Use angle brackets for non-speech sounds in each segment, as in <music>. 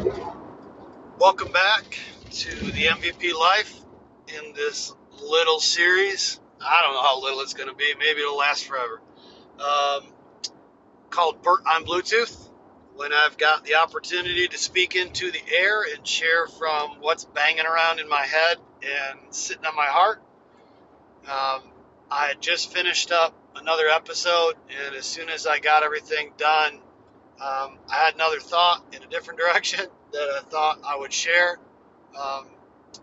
Welcome back to the MVP Life in this little series. I don't know how little it's going to be. Maybe it'll last forever. Um, called Bert on Bluetooth. When I've got the opportunity to speak into the air and share from what's banging around in my head and sitting on my heart. Um, I had just finished up another episode, and as soon as I got everything done, um, I had another thought in a different <laughs> direction that I thought I would share. Um,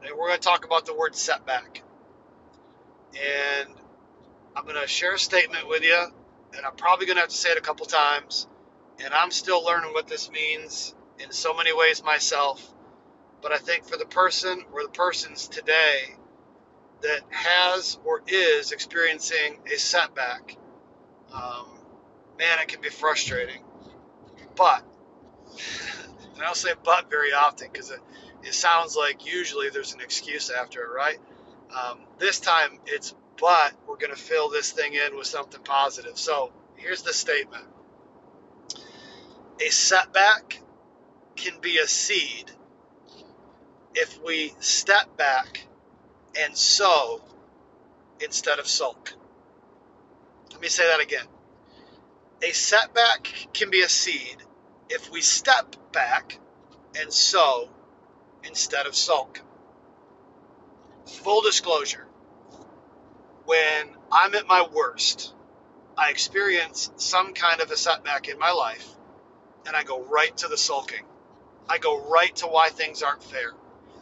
and we're going to talk about the word setback. And I'm going to share a statement with you, and I'm probably going to have to say it a couple times. And I'm still learning what this means in so many ways myself. But I think for the person or the persons today that has or is experiencing a setback, um, man, it can be frustrating. But, and I don't say but very often because it, it sounds like usually there's an excuse after it, right? Um, this time it's but we're going to fill this thing in with something positive. So here's the statement A setback can be a seed if we step back and sow instead of sulk. Let me say that again. A setback can be a seed if we step back and sow instead of sulk. Full disclosure when I'm at my worst, I experience some kind of a setback in my life, and I go right to the sulking. I go right to why things aren't fair.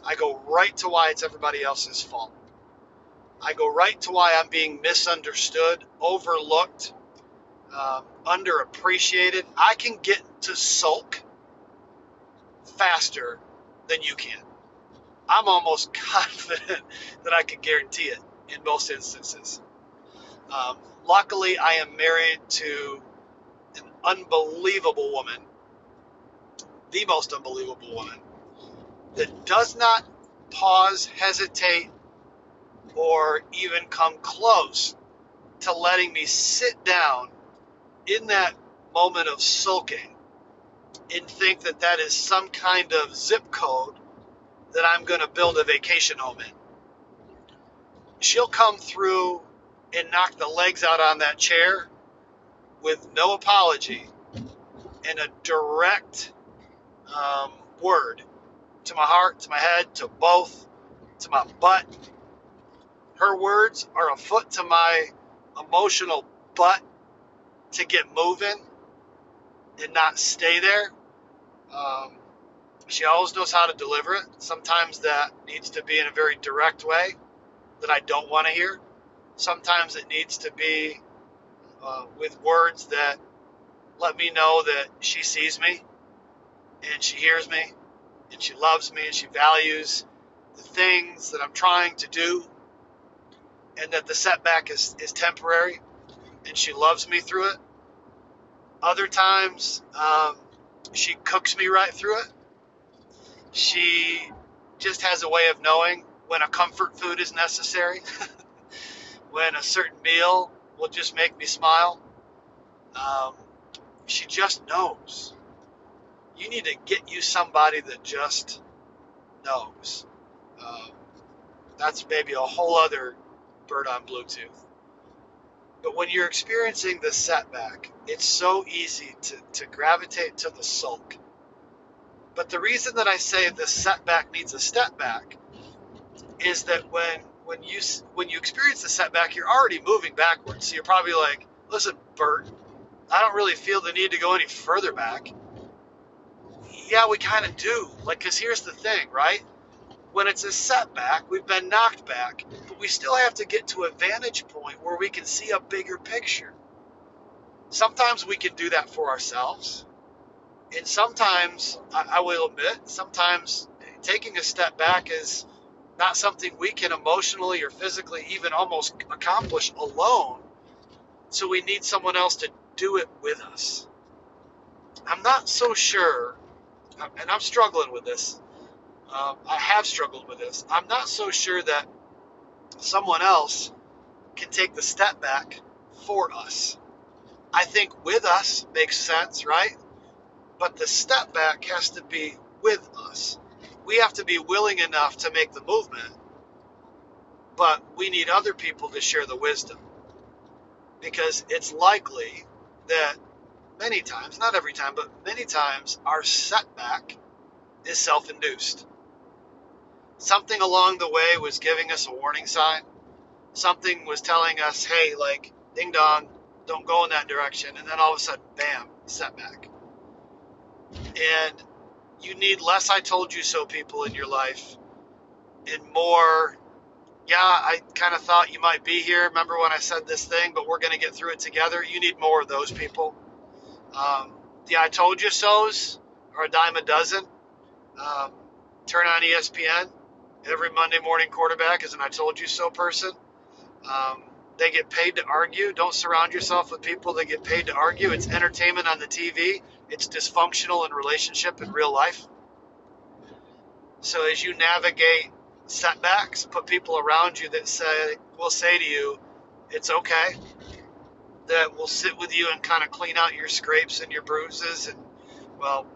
I go right to why it's everybody else's fault. I go right to why I'm being misunderstood, overlooked, uh, underappreciated. I can get to sulk faster than you can. I'm almost <laughs> confident that I can guarantee it in most instances. Um, luckily, I am married to an unbelievable woman, the most unbelievable woman, that does not pause, hesitate, or even come close to letting me sit down in that moment of sulking and think that that is some kind of zip code that I'm going to build a vacation home in. She'll come through and knock the legs out on that chair with no apology and a direct um, word to my heart, to my head, to both, to my butt. Her words are a foot to my emotional butt to get moving and not stay there. Um, she always knows how to deliver it. Sometimes that needs to be in a very direct way that I don't want to hear. Sometimes it needs to be uh, with words that let me know that she sees me and she hears me and she loves me and she values the things that I'm trying to do and that the setback is, is temporary and she loves me through it. Other times, um, she cooks me right through it. She just has a way of knowing when a comfort food is necessary, <laughs> when a certain meal will just make me smile. Um, she just knows. You need to get you somebody that just knows. Um, that's maybe a whole other bird on Bluetooth. But when you're experiencing the setback, it's so easy to, to gravitate to the sulk. But the reason that I say the setback needs a step back is that when when you when you experience the setback, you're already moving backwards. So you're probably like, "Listen, Bert, I don't really feel the need to go any further back." Yeah, we kind of do. Like, cause here's the thing, right? When it's a setback, we've been knocked back, but we still have to get to a vantage point where we can see a bigger picture. Sometimes we can do that for ourselves, and sometimes I, will admit, sometimes taking a step back is not something we can emotionally or physically even almost accomplish alone. So we need someone else to do it with us. I'm not so sure, and I'm struggling with this. Um, I have struggled with this. I'm not so sure that someone else can take the step back for us. I think with us makes sense, right? But the step back has to be with us. We have to be willing enough to make the movement, but we need other people to share the wisdom because it's likely that many times, not every time, but many times, our setback is self induced. Something along the way was giving us a warning sign. Something was telling us, hey, like, ding dong, don't go in that direction. And then all of a sudden, bam, setback. And you need less I told you so people in your life and more, yeah, I kind of thought you might be here. Remember when I said this thing, but we're going to get through it together? You need more of those people. Um, the I told you so's are a dime a dozen. Um, turn on ESPN. Every Monday morning quarterback is an I told you so person. Um, they get paid to argue. Don't surround yourself with people that get paid to argue. It's entertainment on the TV. It's dysfunctional in relationship in real life. So as you navigate setbacks, put people around you that say will say to you, "It's okay." That will sit with you and kind of clean out your scrapes and your bruises, and well,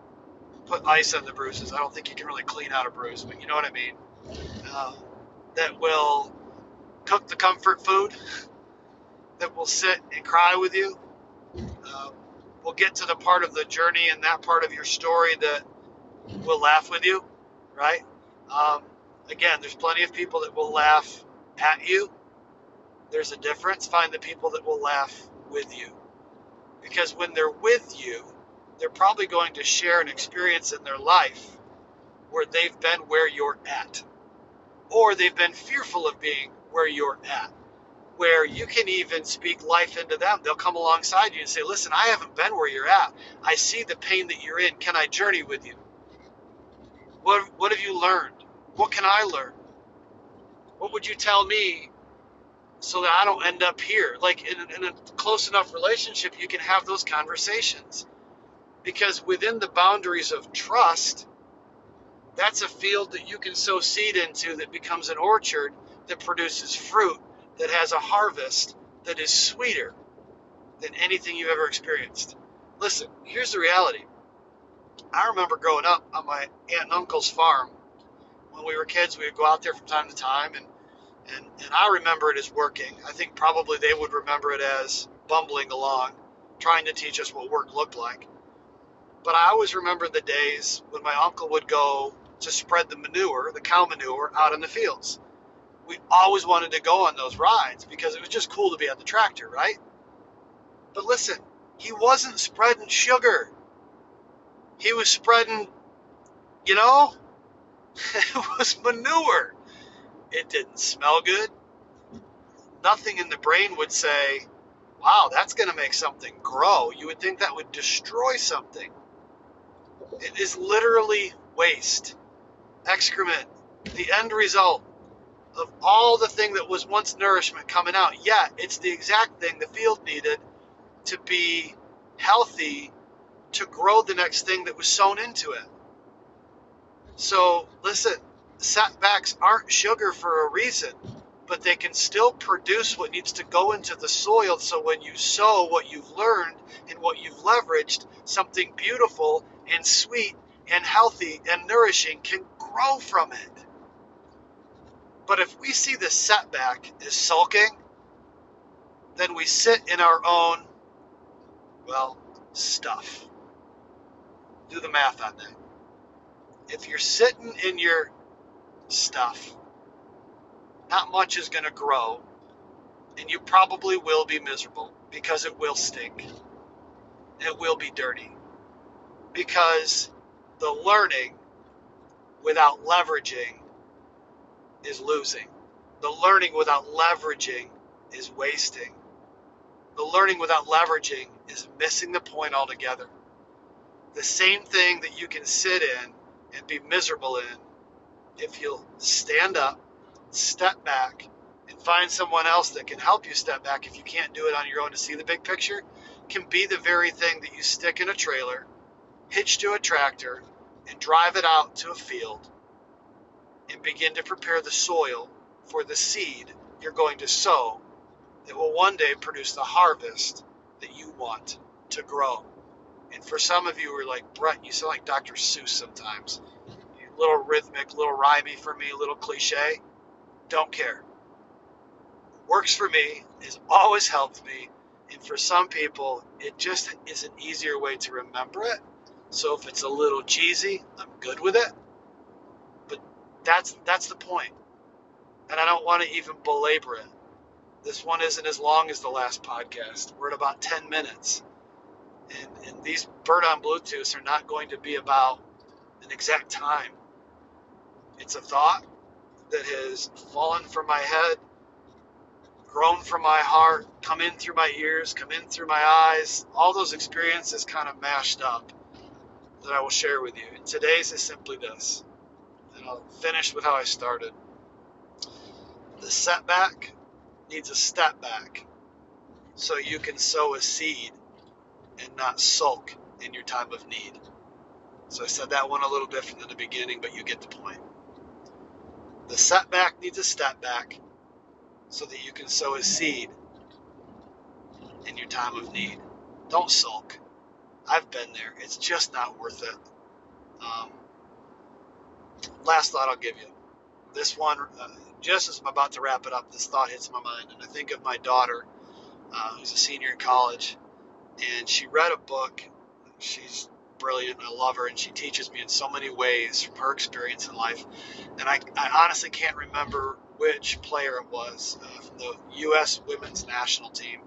put ice on the bruises. I don't think you can really clean out a bruise, but you know what I mean. Uh, that will cook the comfort food that will sit and cry with you. Uh, we'll get to the part of the journey and that part of your story that will laugh with you, right? Um, again, there's plenty of people that will laugh at you. There's a difference. Find the people that will laugh with you. Because when they're with you, they're probably going to share an experience in their life where they've been where you're at, or they've been fearful of being where you're at where you can even speak life into them. They'll come alongside you and say, Listen, I haven't been where you're at. I see the pain that you're in. Can I journey with you? What, what have you learned? What can I learn? What would you tell me so that I don't end up here? Like in, in a close enough relationship, you can have those conversations. Because within the boundaries of trust, that's a field that you can sow seed into that becomes an orchard that produces fruit that has a harvest that is sweeter than anything you've ever experienced. Listen, here's the reality. I remember growing up on my aunt and uncle's farm. When we were kids, we would go out there from time to time, and, and, and I remember it as working. I think probably they would remember it as bumbling along, trying to teach us what work looked like. But I always remember the days when my uncle would go to spread the manure, the cow manure, out in the fields we always wanted to go on those rides because it was just cool to be on the tractor, right? But listen, he wasn't spreading sugar. He was spreading, you know, <laughs> it was manure. It didn't smell good. Nothing in the brain would say, wow, that's going to make something grow. You would think that would destroy something. It is literally waste, excrement, the end result of all the thing that was once nourishment coming out. Yeah, it's the exact thing the field needed to be healthy to grow the next thing that was sown into it. So, listen, setbacks aren't sugar for a reason, but they can still produce what needs to go into the soil. So, when you sow what you've learned and what you've leveraged, something beautiful and sweet and healthy and nourishing can grow from it. But if we see the setback as sulking, then we sit in our own, well, stuff. Do the math on that. If you're sitting in your stuff, not much is going to grow, and you probably will be miserable because it will stink. It will be dirty. Because the learning without leveraging is losing. The learning without leveraging is wasting. The learning without leveraging is missing the point altogether. The same thing that you can sit in and be miserable in, if you'll stand up, step back, and find someone else that can help you step back if you can't do it on your own to see the big picture, can be the very thing that you stick in a trailer, hitch to a tractor, and drive it out to a field and begin to prepare the soil for the seed you're going to sow that will one day produce the harvest that you want to grow. And for some of you who are like, Brett, you sound like Dr. Seuss sometimes. A little rhythmic, a little rhymey for me, a little cliche. Don't care. Works for me, has always helped me. And for some people, it just is an easier way to remember it. So if it's a little cheesy, I'm good with it. But that's that's the point. And I don't want to even belabor it. This one isn't as long as the last podcast. We're at about 10 minutes. And, and these Bird on Bluetooth are not going to be about an exact time. It's a thought that has fallen from my head, grown from my heart, come in through my ears, come in through my eyes, all those experiences kind of mashed up that I will share with you. And today's is simply this. And I'll finish with how I started. The setback needs a step back so you can sow a seed and not sulk in your time of need. So I said that one a little different in the beginning, but you get the point. The setback needs a step back so that you can sow a seed in your time of need. Don't sulk. I've been there. It's just not worth it. Um, last thought I'll give you. This one, uh, just as I'm about to wrap it up, this thought hits my mind, and I think of my daughter, uh, who's a senior in college, and she read a book. She's brilliant. I love her, and she teaches me in so many ways from her experience in life. And I, I honestly can't remember which player it was uh, from the U.S. women's national team.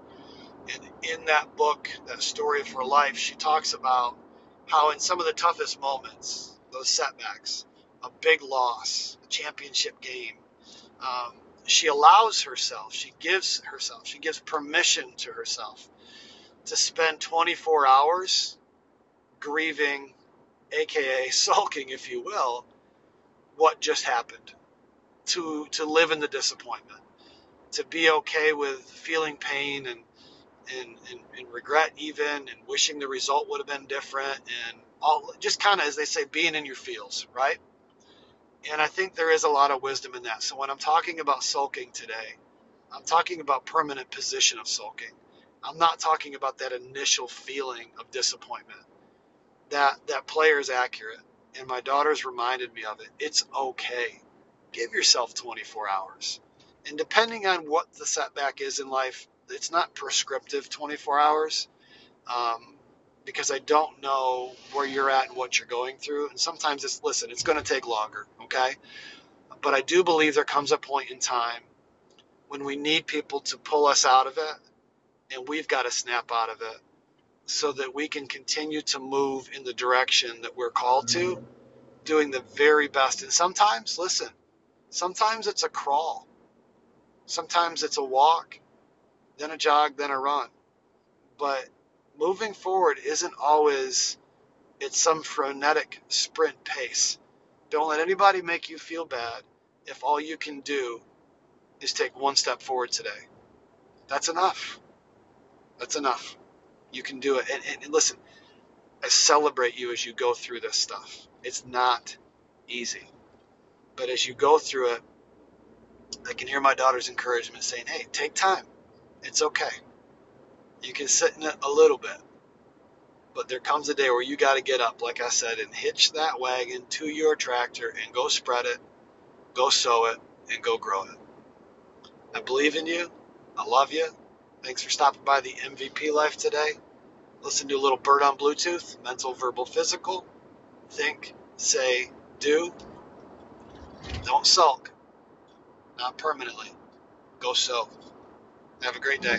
In that book, that story of her life, she talks about how in some of the toughest moments, those setbacks, a big loss, a championship game, um, she allows herself, she gives herself, she gives permission to herself to spend 24 hours grieving, aka sulking, if you will, what just happened. To to live in the disappointment, to be okay with feeling pain and and, and, and regret even and wishing the result would have been different and all just kind of as they say being in your feels right? And i think there is a lot of wisdom in that. So when i'm talking about sulking today i'm talking about permanent position of sulking. I'm not talking about that initial feeling of disappointment. That that player is accurate and my daughter's reminded me of it. It's okay. Give yourself 24 hours. And depending on what the setback is in life it's not prescriptive 24 hours um, because I don't know where you're at and what you're going through. And sometimes it's, listen, it's going to take longer, okay? But I do believe there comes a point in time when we need people to pull us out of it and we've got to snap out of it so that we can continue to move in the direction that we're called to, doing the very best. And sometimes, listen, sometimes it's a crawl, sometimes it's a walk, then a jog, then a run. But moving forward isn't always it's some frenetic sprint pace. Don't let anybody make you feel bad if all you can do is take one step forward today. That's enough. That's enough. You can do it. And, and, and listen, I celebrate you as you go through this stuff. It's not easy. But as you go through it, I can hear my daughter's encouragement saying, hey, take time. It's okay. You can sit in it a little bit. But there comes a day where you got to get up, like I said, and hitch that wagon to your tractor and go spread it, go sow it, and go grow it. I believe in you. I love you. Thanks for stopping by the MVP Life today. Listen to a little bird on Bluetooth, mental, verbal, physical. Think, say, do. Don't sulk. Not permanently. Go sow. Have a great day.